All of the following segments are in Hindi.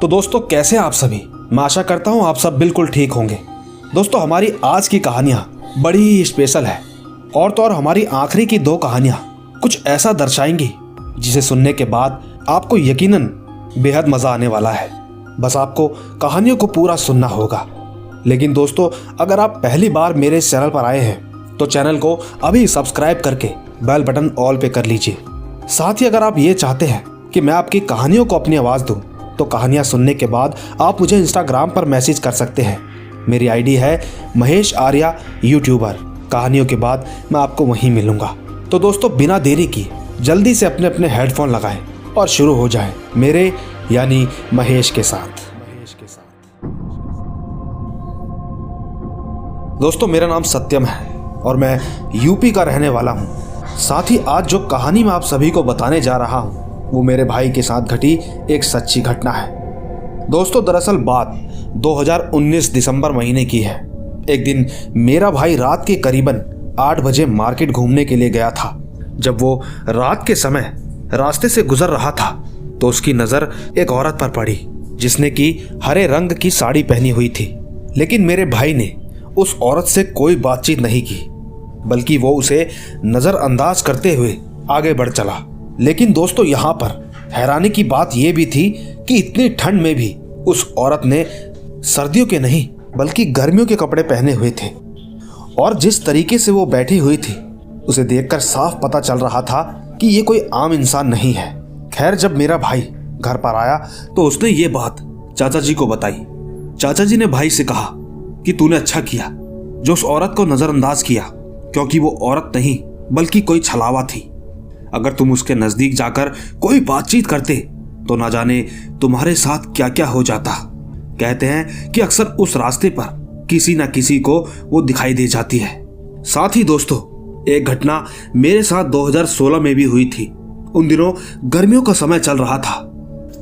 तो दोस्तों, कैसे आप सभी? मैं आशा करता हूँ आप सब बिल्कुल ठीक होंगे। दोस्तों, हमारी आज की कहानियाँ बड़ी ही स्पेशल है। और तो और हमारी आखिरी की दो कहानियाँ कुछ ऐसा दर्शाएँगी, जिसे सुनने के बाद आपको यकीनन बेहद मज़ा आने वाला है। बस आपको कहानियों को पूरा सुनना होगा। लेकिन दोस्तों, अगर आप पहली बार मेरे चैनल पर आए हैं तो चैनल को अभी सब्सक्राइब करके बेल बटन ऑल पे कर लीजिए। साथ ही अगर आप ये चाहते हैं कि मैं आपकी कहानियों को अपनी आवाज़ दूँ तो कहानियाँ सुनने के बाद आप मुझे इंस्टाग्राम पर मैसेज कर सकते हैं। मेरी आईडी है महेश आर्या यूट्यूबर कहानियों के बाद मैं आपको वहीं मिलूँगा। तो दोस्तों, बिना देरी की, जल्दी से अपने अपने हेडफोन लगाएँ और शुरू हो जाए मेरे, यानी महेश के साथ। दोस्तों, मेरा नाम सत्यम है और मैं यूपी का रहने वाला हूँ। साथ ही आज जो कहानी मैं आप सभी को बताने जा रहा हूँ वो मेरे भाई के साथ घटी एक सच्ची घटना है। दोस्तों, दरअसल बात 2019 दिसंबर महीने की है। एक दिन मेरा भाई रात के करीबन आठ बजे मार्केट घूमने के लिए गया था। जब वो रात के समय रास्ते से गुजर रहा था तो उसकी नज़र एक औरत पर पड़ी, जिसने की हरे रंग की साड़ी पहनी हुई थी। लेकिन मेरे भाई ने उस औरत से कोई बातचीत नहीं की, बल्कि वो उसे नजरअंदाज करते हुए आगे बढ़ चला। लेकिन दोस्तों यहाँ पर हैरानी की बात यह भी थी कि इतनी ठंड में भी उस औरत ने सर्दियों के नहीं, बल्कि गर्मियों के कपड़े पहने हुए थे। और जिस तरीके से वो बैठी हुई थी, उसे देखकर साफ़ पता चल रहा था कि ये कोई आम इंसान नहीं है। खैर, जब मेरा भाई घर पर आया तो उसने ये बात चाचा जी को बताई। चाचा जी ने भाई से कहा कि तूने अच्छा किया, जो उस औरत को नजरअंदाज किया, क्योंकि वो औरत नहीं, बल्कि कोई छलावा थी। अगर तुम उसके नज़दीक जाकर कोई बातचीत करते तो ना जाने तुम्हारे साथ क्या क्या हो जाता। कहते हैं कि अक्सर उस रास्ते पर किसी ना किसी को वो दिखाई दे जाती है। साथ ही दोस्तों, एक घटना मेरे साथ 2016 में भी हुई थी। उन दिनों गर्मियों का समय चल रहा था।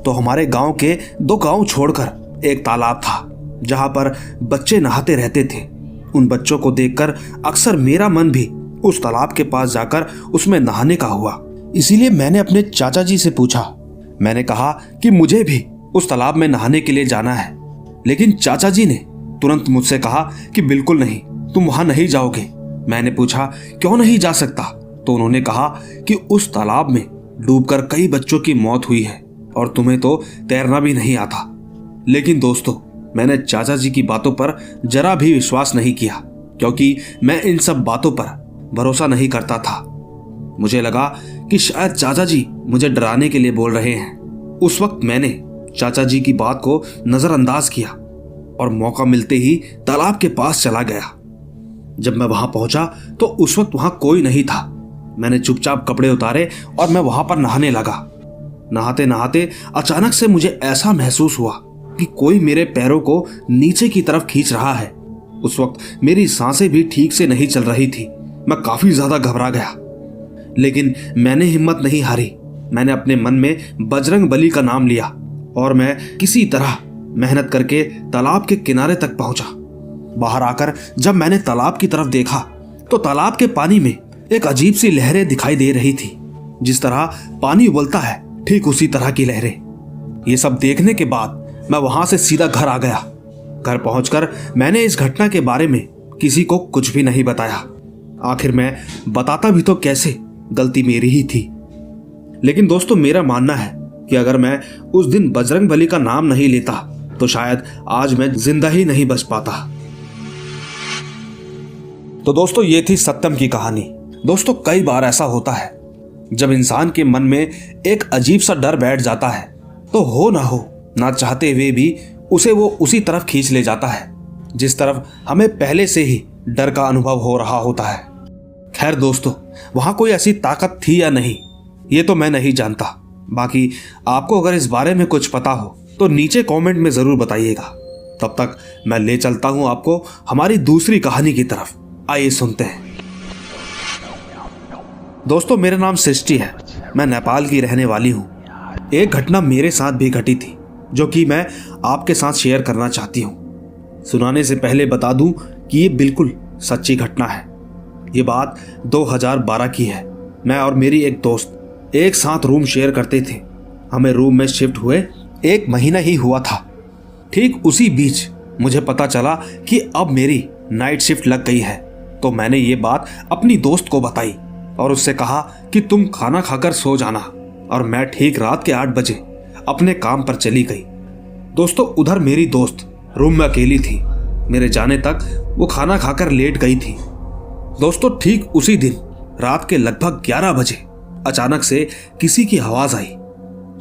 तो हमारे गाँव के दो गाँव छोड़कर एक तालाब था, जहाँ पर बच्चे नहाते रहते थे। उन बच्चों को देखकर अक्सर मेरा मन भी उस तालाब के पास जाकर उसमें नहाने का हुआ। इसीलिए मैंने अपने चाचा जी से पूछा। मैंने कहा कि मुझे भी उस तालाब में नहाने के लिए जाना है। लेकिन चाचा जी ने तुरंत मुझसे कहा कि बिल्कुल नहीं, तुम वहाँ नहीं जाओगे। मैंने पूछा, क्यों नहीं जा सकता? तो उन्होंने कहा कि उस तालाब में डूबकर कई बच्चों की मौत हुई है और तुम्हें तो तैरना भी नहीं आता। लेकिन दोस्तों, मैंने चाचा जी की बातों पर जरा भी विश्वास नहीं किया, क्योंकि मैं इन सब बातों पर भरोसा नहीं करता था। मुझे लगा कि शायद चाचा जी मुझे डराने के लिए बोल रहे हैं। उस वक्त मैंने चाचा जी की बात को नजरअंदाज किया और मौका मिलते ही तालाब के पास चला गया। जब मैं वहाँ पहुँचा तो उस वक्त वहाँ कोई नहीं था। मैंने चुपचाप कपड़े उतारे और मैं वहाँ पर नहाने लगा। नहाते नहाते अचानक से मुझे ऐसा महसूस हुआ कि कोई मेरे पैरों को नीचे की तरफ़ खींच रहा है। उस वक्त मेरी साँसें भी ठीक से नहीं चल रही थी। मैं काफ़ी ज़्यादा घबरा गया। लेकिन मैंने हिम्मत नहीं हारी। मैंने अपने मन में बजरंग बली का नाम लिया और मैं किसी तरह मेहनत करके तालाब के किनारे तक पहुँचा। बाहर आकर जब मैंने तालाब की तरफ़ देखा तो तालाब के पानी में एक अजीब सी लहरें दिखाई दे रही थी। जिस तरह पानी उबलता है, ठीक उसी तरह की लहरें। ये सब देखने के बाद मैं वहाँ से सीधा घर आ गया। घर पहुंचकर मैंने इस घटना के बारे में किसी को कुछ भी नहीं बताया। आखिर मैं बताता भी तो कैसे? गलती मेरी ही थी। लेकिन दोस्तों, मेरा मानना है कि अगर मैं उस दिन बजरंग बली का नाम नहीं लेता तो शायद आज मैं ज़िंदा ही नहीं बच पाता। तो दोस्तों, ये थी सत्यम की कहानी। दोस्तों, कई बार ऐसा होता है, जब इंसान के मन में एक अजीब सा डर बैठ जाता है तो हो ना हो, ना चाहते हुए भी उसे वो उसी तरफ़ खींच ले जाता है, जिस तरफ़ हमें पहले से ही डर का अनुभव हो रहा होता है। खैर दोस्तों, वहाँ कोई ऐसी ताकत थी या नहीं, ये तो मैं नहीं जानता। बाकी आपको अगर इस बारे में कुछ पता हो तो नीचे कमेंट में ज़रूर बताइएगा। तब तक मैं ले चलता हूँ आपको हमारी दूसरी कहानी की तरफ़। आइए सुनते हैं। दोस्तों, मेरा नाम सृष्टि है। मैं नेपाल की रहने वाली हूँ। एक घटना मेरे साथ भी घटी थी, जो कि मैं आपके साथ शेयर करना चाहती हूँ। सुनाने से पहले बता दूँ कि ये बिल्कुल सच्ची घटना है। ये बात 2012 की है। मैं और मेरी एक दोस्त एक साथ रूम शेयर करते थे। हमें रूम में शिफ्ट हुए एक महीना ही हुआ था। ठीक उसी बीच मुझे पता चला कि अब मेरी नाइट शिफ्ट लग गई है। तो मैंने ये बात अपनी दोस्त को बताई और उससे कहा कि तुम खाना खाकर सो जाना। और मैं ठीक रात के आठ बजे अपने काम पर चली गई। दोस्तों, उधर मेरी दोस्त रूम में अकेली थी। मेरे जाने तक वो खाना खाकर लेट गई थी। दोस्तों, ठीक उसी दिन रात के लगभग 11 बजे अचानक से किसी की आवाज़ आई।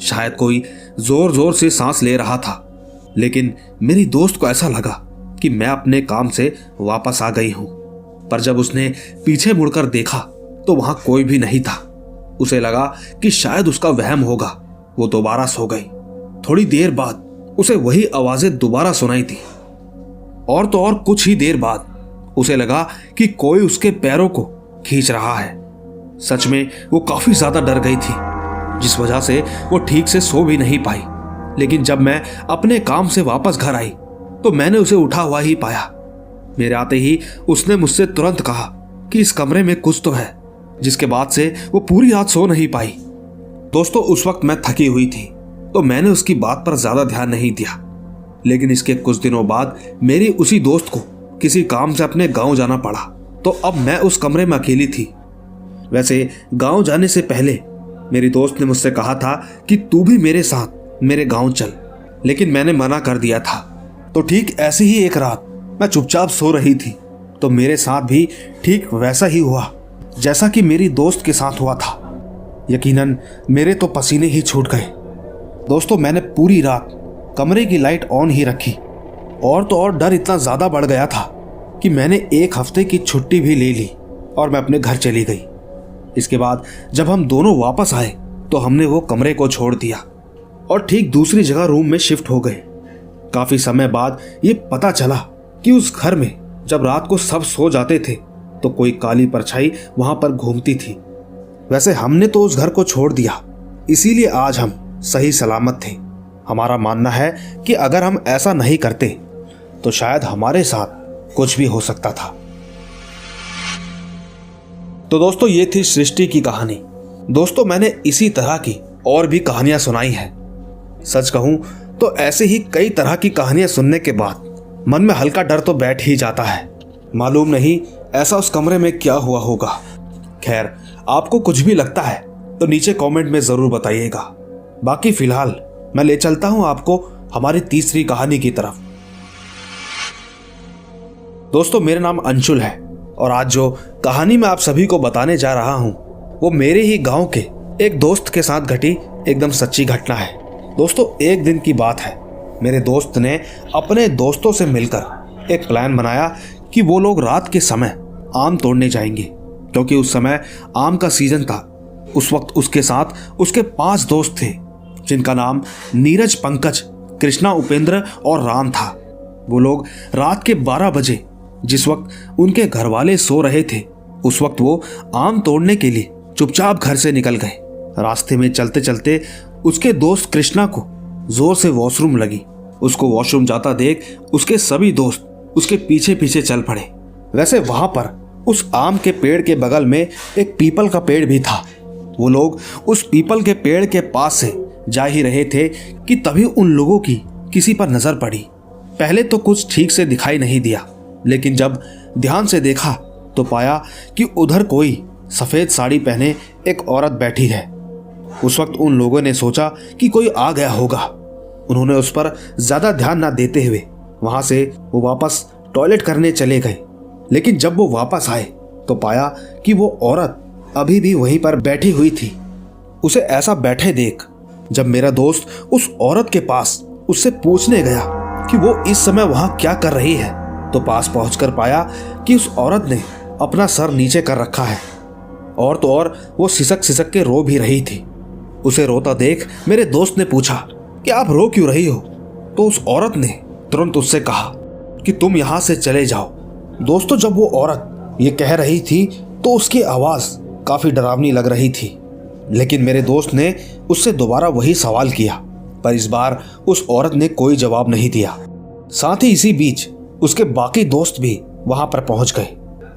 शायद कोई ज़ोर ज़ोर से सांस ले रहा था, लेकिन मेरी दोस्त को ऐसा लगा कि मैं अपने काम से वापस आ गई हूँ। पर जब उसने पीछे मुड़कर देखा तो वहाँ कोई भी नहीं था। उसे लगा कि शायद उसका वहम होगा, वो दोबारा सो गई। थोड़ी देर बाद उसे वही आवाज़ें दोबारा सुनाई थी और तो और कुछ ही देर बाद उसे लगा कि कोई उसके पैरों को खींच रहा है। सच में, वो काफ़ी ज़्यादा डर गई थी, जिस वजह से वो ठीक से सो भी नहीं पाई। लेकिन जब मैं अपने काम से वापस घर आई तो मैंने उसे उठा हुआ ही पाया। मेरे आते ही उसने मुझसे तुरंत कहा कि इस कमरे में कुछ तो है, जिसके बाद से वो पूरी रात सो नहीं पाई। दोस्तों, उस वक्त मैं थकी हुई थी तो मैंने उसकी बात पर ज़्यादा ध्यान नहीं दिया। लेकिन इसके कुछ दिनों बाद मेरी उसी दोस्त को किसी काम से अपने गाँव जाना पड़ा तो अब मैं उस कमरे में अकेली थी। वैसे, गाँव जाने से पहले मेरी दोस्त ने मुझसे कहा था कि तू भी मेरे साथ, मेरे गाँव चल, लेकिन मैंने मना कर दिया था। तो ठीक ऐसी ही एक रात मैं चुपचाप सो रही थी तो मेरे साथ भी ठीक वैसा ही हुआ, जैसा कि मेरी दोस्त के साथ हुआ था। यकीनन, मेरे तो पसीने ही छूट गए। दोस्तों, मैंने पूरी रात कमरे की लाइट ऑन ही रखी, और तो और डर इतना ज़्यादा बढ़ गया था कि मैंने एक हफ़्ते की छुट्टी भी ले ली और मैं अपने घर चली गई। इसके बाद जब हम दोनों वापस आए तो हमने वो कमरे को छोड़ दिया और ठीक दूसरी जगह रूम में शिफ्ट हो गए। काफ़ी समय बाद ये पता चला कि उस घर में जब रात को सब सो जाते थे तो कोई काली परछाई वहाँ पर घूमती थी। वैसे हमने तो उस घर को छोड़ दिया, इसीलिए आज हम सही सलामत थे। हमारा मानना है कि अगर हम ऐसा नहीं करते तो शायद हमारे साथ कुछ भी हो सकता था। तो दोस्तों, ये थी सृष्टि की कहानी। दोस्तों, मैंने इसी तरह की और भी कहानियाँ सुनाई हैं। सच कहूँ तो ऐसे ही कई तरह की कहानियाँ सुनने के बाद, मन में हल्का डर तो बैठ ही जाता है। मालूम नहीं, ऐसा उस कमरे में क्या हुआ होगा। खैर, आपको कुछ भी लगता है तो नीचे कमेंट में ज़रूर बताइएगा। बाकी फ़िलहाल, मैं ले चलता हूँ आपको हमारी तीसरी कहानी की तरफ़। दोस्तों, मेरा नाम अंशुल है और आज जो कहानी मैं आप सभी को बताने जा रहा हूँ, वो मेरे ही गाँव के एक दोस्त के साथ घटी एकदम सच्ची घटना है। दोस्तों, एक दिन की बात है। मेरे दोस्त ने अपने दोस्तों से मिलकर एक प्लान बनाया कि वो लोग रात के समय आम तोड़ने जाएँगे, क्योंकि उस समय आम का सीज़न था। उस वक्त उसके साथ उसके पाँच दोस्त थे, जिनका नाम नीरज पंकज, कृष्णा उपेंद्र और राम था। वो लोग रात के 12 बजे जिस वक्त उनके घर वाले सो रहे थे, उस वक्त वो आम तोड़ने के लिए चुपचाप घर से निकल गए। रास्ते में चलते चलते उसके दोस्त कृष्णा को ज़ोर से वॉशरूम लगी। उसको वॉशरूम जाता देख उसके सभी दोस्त उसके पीछे पीछे चल पड़े। वैसे वहाँ पर उस आम के पेड़ के बगल में एक पीपल का पेड़ भी था। वो लोग उस पीपल के पेड़ के पास से जा ही रहे थे कि तभी उन लोगों की किसी पर नज़र पड़ी। पहले तो कुछ ठीक से दिखाई नहीं दिया। लेकिन जब ध्यान से देखा तो पाया कि उधर कोई सफ़ेद साड़ी पहने एक औरत बैठी है। उस वक्त उन लोगों ने सोचा कि कोई आ गया होगा। उन्होंने उस पर ज़्यादा ध्यान ना देते हुए वहाँ से वो वापस टॉयलेट करने चले गए। लेकिन जब वो वापस आए तो पाया कि वो औरत अभी भी वहीं पर बैठी हुई थी। उसे ऐसा बैठे देख जब मेरा दोस्त उस औरत के पास उससे पूछने गया कि वो इस समय वहाँ क्या कर रही है तो पास पहुंचकर पाया कि उस औरत ने अपना सर नीचे कर रखा है। और तो और वो सिसक सिसक के रो भी रही थी। उसे रोता देख मेरे दोस्त ने पूछा कि आप रो क्यों रही हो? तो उस औरत ने तुरंत उससे कहा कि, तुम यहाँ से चले जाओ। दोस्तों, जब वो औरत ये कह रही थी तो उसकी आवाज़ काफ़ी डरावनी लग रही थी। लेकिन मेरे दोस्त ने उससे दोबारा वही सवाल किया, पर इस बार उस औरत ने कोई जवाब नहीं दिया। साथ ही इसी बीच उसके बाकी दोस्त भी वहाँ पर पहुँच गए।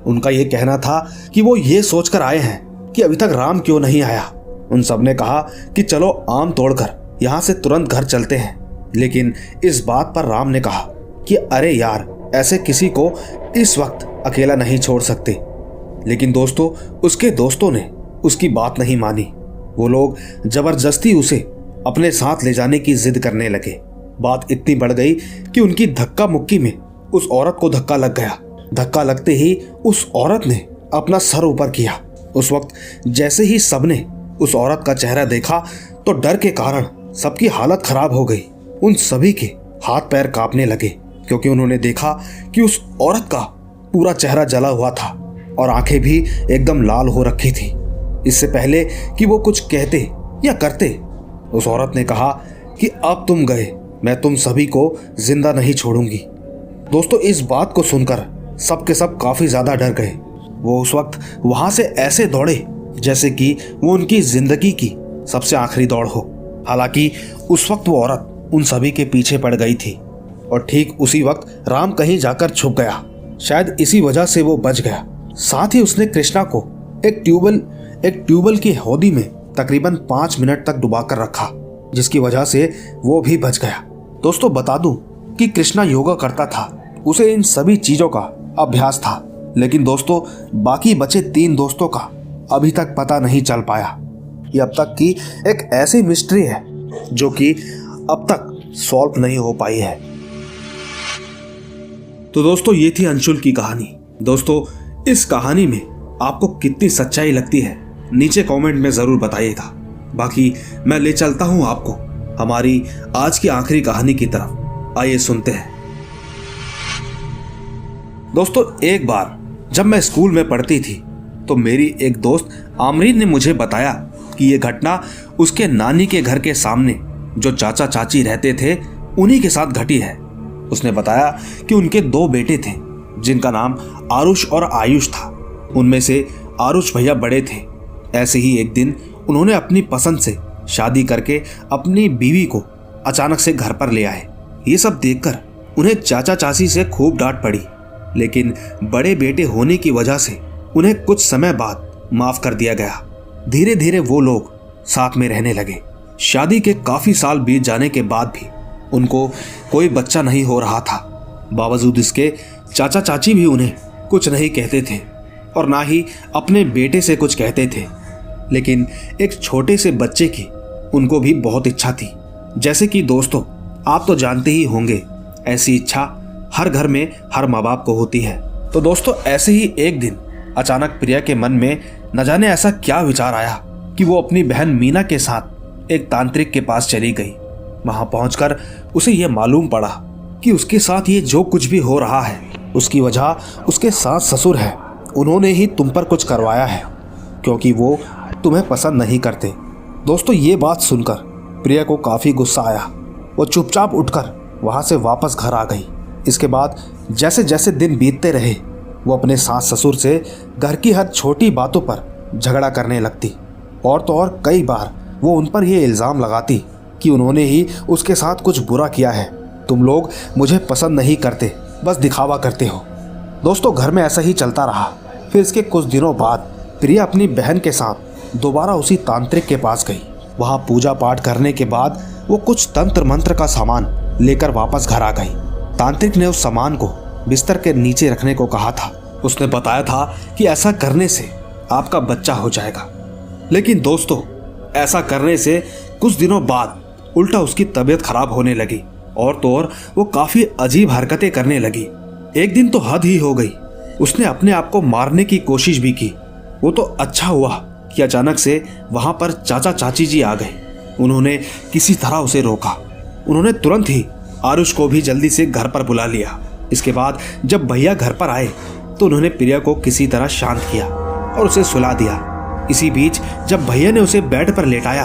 उनका यह कहना था कि वो ये सोचकर आए हैं कि अभी तक राम क्यों नहीं आया। उन सबने कहा कि चलो आम तोड़कर यहाँ से तुरंत घर चलते हैं। लेकिन इस बात पर राम ने कहा कि अरे यार, ऐसे किसी को इस वक्त अकेला नहीं छोड़ सकते। लेकिन दोस्तों, उसके दोस्तों ने उसकी बात नहीं मानी। वो लोग ज़बरदस्ती उसे अपने साथ ले जाने की जिद करने लगे। बात इतनी बढ़ गई कि उनकी धक्का मुक्की में उस औरत को धक्का लग गया। धक्का लगते ही उस औरत ने अपना सर ऊपर किया। उस वक्त जैसे ही सबने उस औरत का चेहरा देखा तो डर के कारण सबकी हालत खराब हो गई। उन सभी के हाथ पैर कांपने लगे, क्योंकि उन्होंने देखा कि उस औरत का पूरा चेहरा जला हुआ था और आँखें भी एकदम लाल हो रखी थी। इससे पहले कि वो कुछ कहते या करते, उस औरत ने कहा कि, अब तुम गए, मैं तुम सभी को ज़िंदा नहीं छोड़ूँगी। दोस्तों, इस बात को सुनकर सब के सब काफ़ी ज़्यादा डर गए। वो उस वक्त वहाँ से ऐसे दौड़े जैसे कि वो उनकी ज़िंदगी की सबसे आखिरी दौड़ हो। हालाँकि उस वक्त वो औरत उन सभी के पीछे पड़ गई थी और ठीक उसी वक्त राम कहीं जाकर छुप गया। शायद इसी वजह से वो बच गया। साथ ही उसने कृष्णा को एक ट्यूबवेल एक ट्यूबवेल की हौदी में तकरीबन पाँच मिनट तक डुबाकर रखा, जिसकी वजह से वो भी बच गया। दोस्तों, बता दूँ कि कृष्णा योगा करता था। उसे इन सभी चीज़ों का अभ्यास था, लेकिन दोस्तों, बाकी बचे तीन दोस्तों का अभी तक पता नहीं चल पाया। ये अब तक की एक ऐसी मिस्ट्री है, जो कि अब तक सॉल्व नहीं हो पाई है। तो दोस्तों, ये थी अंशुल की कहानी। दोस्तों, इस कहानी में आपको कितनी सच्चाई लगती है, नीचे कमेंट में ज़रूर बताइएगा। बाकी, मैं ले चलता हूँ आपको हमारी आज की आखिरी कहानी की तरफ़। आइए सुनते हैं। दोस्तों, एक बार जब मैं स्कूल में पढ़ती थी तो मेरी एक दोस्त आमरीन ने मुझे बताया कि ये घटना उसके नानी के घर के सामने, जो चाचा चाची रहते थे, उन्हीं के साथ घटी है। उसने बताया कि उनके दो बेटे थे, जिनका नाम आरुष और आयुष था। उनमें से आरुष भैया बड़े थे। ऐसे ही एक दिन उन्होंने अपनी पसंद से शादी करके अपनी बीवी को अचानक से घर पर ले आए। ये सब देखकर उन्हें चाचा चाची से खूब डांट पड़ी। लेकिन बड़े बेटे होने की वजह से उन्हें कुछ समय बाद माफ़ कर दिया गया। धीरे धीरे वो लोग साथ में रहने लगे। शादी के काफ़ी साल बीत जाने के बाद भी उनको कोई बच्चा नहीं हो रहा था। बावजूद इसके चाचा चाची भी उन्हें कुछ नहीं कहते थे और ना ही अपने बेटे से कुछ कहते थे। लेकिन एक छोटे से बच्चे की उनको भी बहुत इच्छा थी। जैसे कि दोस्तों, आप तो जानते ही होंगे, ऐसी इच्छा हर घर में हर माँ बाप को होती है। तो दोस्तों, ऐसे ही एक दिन अचानक प्रिया के मन में न जाने ऐसा क्या विचार आया कि वो अपनी बहन मीना के साथ एक तांत्रिक के पास चली गई। वहाँ पहुंचकर उसे यह मालूम पड़ा कि उसके साथ ये जो कुछ भी हो रहा है, उसकी वजह उसके सास ससुर है। उन्होंने ही तुम पर कुछ करवाया है, क्योंकि वो तुम्हें पसंद नहीं करते। दोस्तों, ये बात सुनकर प्रिया को काफ़ी गुस्सा आया। वो चुपचाप उठकर वहाँ से वापस घर आ गई। इसके बाद जैसे जैसे दिन बीतते रहे, वो अपने सास ससुर से घर की हर छोटी बातों पर झगड़ा करने लगती। और तो और कई बार वो उन पर यह इल्ज़ाम लगाती कि उन्होंने ही उसके साथ कुछ बुरा किया है। तुम लोग मुझे पसंद नहीं करते, बस दिखावा करते हो। दोस्तों, घर में ऐसा ही चलता रहा। फिर इसके कुछ दिनों बाद प्रिया अपनी बहन के साथ दोबारा उसी तांत्रिक के पास गई। वहाँ पूजा पाठ करने के बाद वो कुछ तंत्र मंत्र का सामान लेकर वापस घर आ गई। तांत्रिक ने उस सामान को बिस्तर के नीचे रखने को कहा था। उसने बताया था कि ऐसा करने से आपका बच्चा हो जाएगा। लेकिन दोस्तों, ऐसा करने से कुछ दिनों बाद उल्टा उसकी तबीयत खराब होने लगी और तो और वो काफ़ी अजीब हरकतें करने लगी। एक दिन तो हद ही हो गई। उसने अपने आप को मारने की कोशिश भी की। वो तो अच्छा हुआ कि अचानक से वहाँ पर चाचा चाची जी आ गए। उन्होंने किसी तरह उसे रोका। उन्होंने तुरंत ही आरुष को भी जल्दी से घर पर बुला लिया। इसके बाद जब भैया घर पर आए तो उन्होंने प्रिया को किसी तरह शांत किया और उसे सुला दिया। इसी बीच जब भैया ने उसे बेड पर लेटाया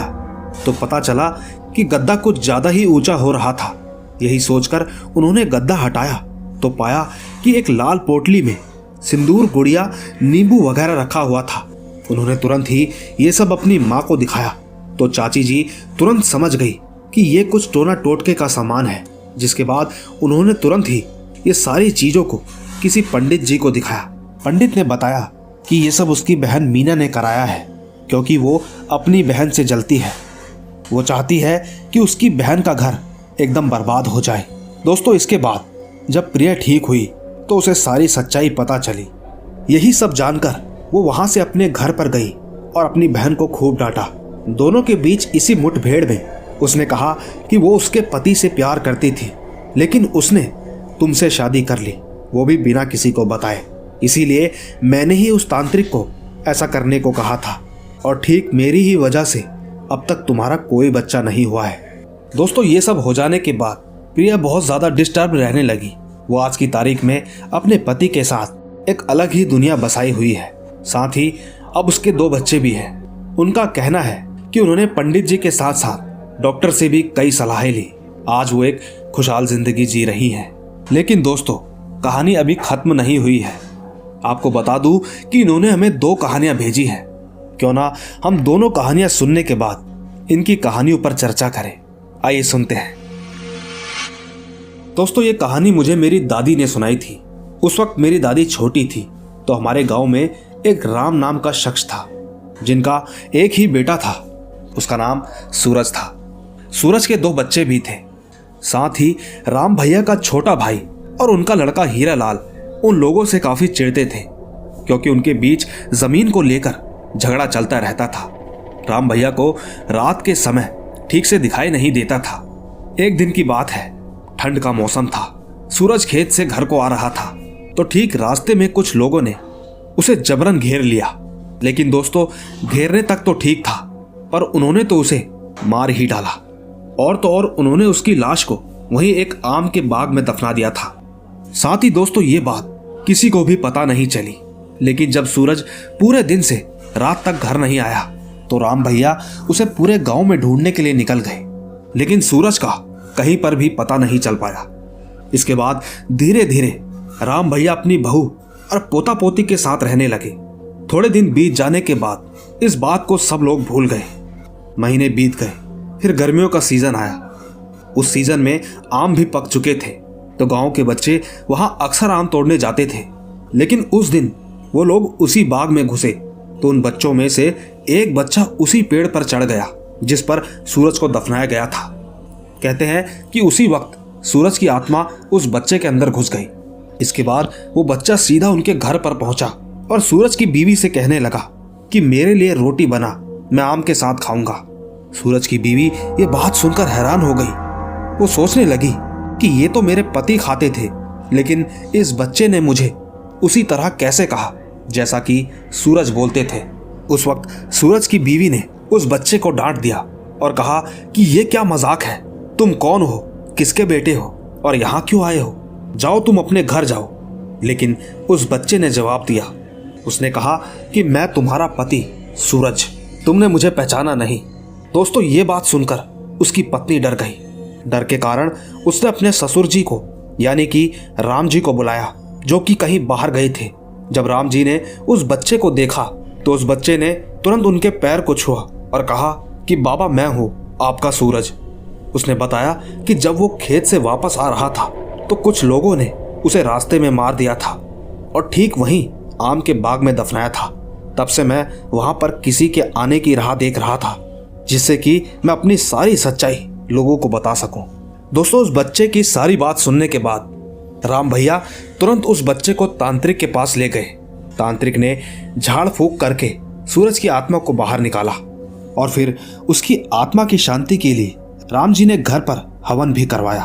तो पता चला कि गद्दा कुछ ज़्यादा ही ऊँचा हो रहा था। यही सोचकर उन्होंने गद्दा हटाया तो पाया कि एक लाल पोटली में सिंदूर, गुड़िया, नींबू वगैरह रखा हुआ था। उन्होंने तुरंत ही ये सब अपनी माँ को दिखाया। तो चाची जी तुरंत समझ गई कि ये कुछ टोना टोटके का सामान है। जिसके बाद उन्होंने तुरंत ही ये सारी चीज़ों को किसी पंडित जी को दिखाया। पंडित ने बताया कि ये सब उसकी बहन मीना ने कराया है, क्योंकि वो अपनी बहन से जलती है। वो चाहती है कि उसकी बहन का घर एकदम बर्बाद हो जाए। दोस्तों, इसके बाद जब प्रिया ठीक हुई तो उसे सारी सच्चाई पता चली। यही सब जानकर वो वहाँ से अपने घर पर गई और अपनी बहन को खूब डांटा। दोनों के बीच इसी मुठभेड़ में उसने कहा कि वो उसके पति से प्यार करती थी, लेकिन उसने तुमसे शादी कर ली। वो भी बिना किसी को बताए। इसीलिए मैंने ही उस तांत्रिक को ऐसा करने को कहा था। और ठीक मेरी ही वजह से अब तक तुम्हारा कोई बच्चा नहीं हुआ है। दोस्तों, ये सब हो जाने के बाद प्रिया बहुत ज़्यादा डिस्टर्ब रहने लगी। वो आज की तारीख में अपने पति के साथ एक अलग ही दुनिया बसाई हुई है। साथ ही अब उसके दो बच्चे भी हैं। उनका कहना है कि उन्होंने पंडित जी के साथ साथ डॉक्टर से भी कई सलाहें ली। आज वो एक खुशहाल ज़िंदगी जी रही हैं। लेकिन दोस्तों, कहानी अभी खत्म नहीं हुई है। आपको बता दूँ कि इन्होंने हमें दो कहानियाँ भेजी हैं। क्यों ना हम दोनों कहानियाँ सुनने के बाद इनकी कहानियों पर चर्चा करें। आइए सुनते हैं। दोस्तों, ये कहानी मुझे मेरी दादी ने सुनाई थी। उस वक्त मेरी दादी छोटी थी तो हमारे गाँव में एक राम नाम का शख्स था, जिनका एक ही बेटा था। उसका नाम सूरज था। सूरज के दो बच्चे भी थे। साथ ही राम भैया का छोटा भाई और उनका लड़का हीरा लाल उन लोगों से काफ़ी चिढ़ते थे, क्योंकि उनके बीच ज़मीन को लेकर झगड़ा चलता रहता था। राम भैया को रात के समय ठीक से दिखाई नहीं देता था। एक दिन की बात है, ठंड का मौसम था, सूरज खेत से घर को आ रहा था तो ठीक रास्ते में कुछ लोगों ने उसे जबरन घेर लिया। लेकिन दोस्तों, घेरने तक तो ठीक था, पर उन्होंने तो उसे मार ही डाला। और तो और उन्होंने उसकी लाश को वहीं एक आम के बाग में दफना दिया था। साथ ही दोस्तों, ये बात किसी को भी पता नहीं चली। लेकिन जब सूरज पूरे दिन से रात तक घर नहीं आया तो राम भैया उसे पूरे गाँव में ढूँढने के लिए निकल गए। लेकिन सूरज का कहीं पर भी पता नहीं चल पाया। इसके बाद धीरे धीरे राम भैया अपनी बहू और पोता पोती के साथ रहने लगे। थोड़े दिन बीत जाने के बाद इस बात को सब लोग भूल गए। महीने बीत गए। फिर गर्मियों का सीज़न आया। उस सीज़न में आम भी पक चुके थे तो गाँव के बच्चे वहाँ अक्सर आम तोड़ने जाते थे। लेकिन उस दिन वो लोग उसी बाग में घुसे तो उन बच्चों में से एक बच्चा उसी पेड़ पर चढ़ गया, जिस पर सूरज को दफनाया गया था। कहते हैं कि उसी वक्त सूरज की आत्मा उस बच्चे के अंदर घुस गई। इसके बाद वो बच्चा सीधा उनके घर पर पहुँचा और सूरज की बीवी से कहने लगा कि मेरे लिए रोटी बना, मैं आम के साथ खाऊँगा। सूरज की बीवी ये बात सुनकर हैरान हो गई। वो सोचने लगी कि ये तो मेरे पति खाते थे, लेकिन इस बच्चे ने मुझे उसी तरह कैसे कहा, जैसा कि सूरज बोलते थे। उस वक्त सूरज की बीवी ने उस बच्चे को डांट दिया और कहा कि ये क्या मज़ाक है, तुम कौन हो, किसके बेटे हो और यहाँ क्यों आए हो? जाओ तुम अपने घर जाओ। लेकिन उस बच्चे ने जवाब दिया। उसने कहा कि मैं तुम्हारा पति, सूरज। तुमने मुझे पहचाना नहीं। दोस्तों, ये बात सुनकर उसकी पत्नी डर गई। डर के कारण उसने अपने ससुर जी को, यानी कि राम जी को बुलाया, जो कि कहीं बाहर गए थे। जब राम जी ने उस बच्चे को देखा तो उस बच्चे ने तुरंत उनके पैर को छुआ और कहा कि, बाबा, मैं हूँ, आपका सूरज। उसने बताया कि जब वो खेत से वापस आ रहा था तो कुछ लोगों ने उसे रास्ते में मार दिया था और ठीक वहीं आम के बाग में दफनाया था। तब से मैं वहाँ पर किसी के आने की राह देख रहा था। जिससे कि मैं अपनी सारी सच्चाई लोगों को बता सकूँ। दोस्तों, उस बच्चे की सारी बात सुनने के बाद राम भैया तुरंत उस बच्चे को तांत्रिक के पास ले गए। तांत्रिक ने झाड़ फूक करके सूरज की आत्मा को बाहर निकाला और फिर उसकी आत्मा की शांति के लिए राम जी ने घर पर हवन भी करवाया।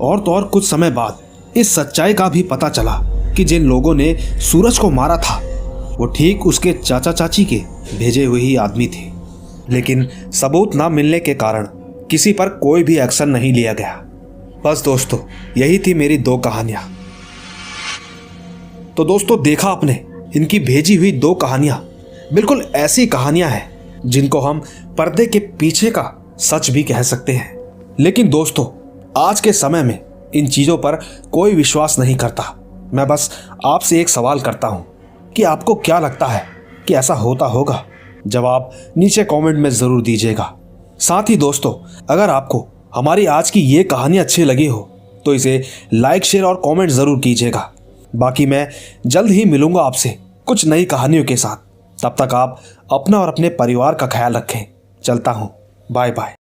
और तो और कुछ समय बाद इस सच्चाई का भी पता चला कि जिन लोगों ने सूरज को मारा था, वो ठीक उसके चाचा चाची के भेजे हुए ही आदमी थे। लेकिन सबूत ना मिलने के कारण किसी पर कोई भी एक्शन नहीं लिया गया। बस दोस्तों, यही थी मेरी दो कहानियाँ। तो दोस्तों, देखा आपने, इनकी भेजी हुई दो कहानियाँ बिल्कुल ऐसी कहानियाँ हैं जिनको हम पर्दे के पीछे का सच भी कह सकते हैं। लेकिन दोस्तों, आज के समय में इन चीज़ों पर कोई विश्वास नहीं करता। मैं बस आपसे एक सवाल करता हूँ कि आपको क्या लगता है कि ऐसा होता होगा? जवाब नीचे कमेंट में ज़रूर दीजिएगा। साथ ही दोस्तों, अगर आपको हमारी आज की ये कहानी अच्छी लगी हो तो इसे लाइक शेयर और कमेंट ज़रूर कीजिएगा। बाकी मैं जल्द ही मिलूँगा आपसे कुछ नई कहानियों के साथ। तब तक आप अपना और अपने परिवार का ख्याल रखें। चलता हूँ। Bye bye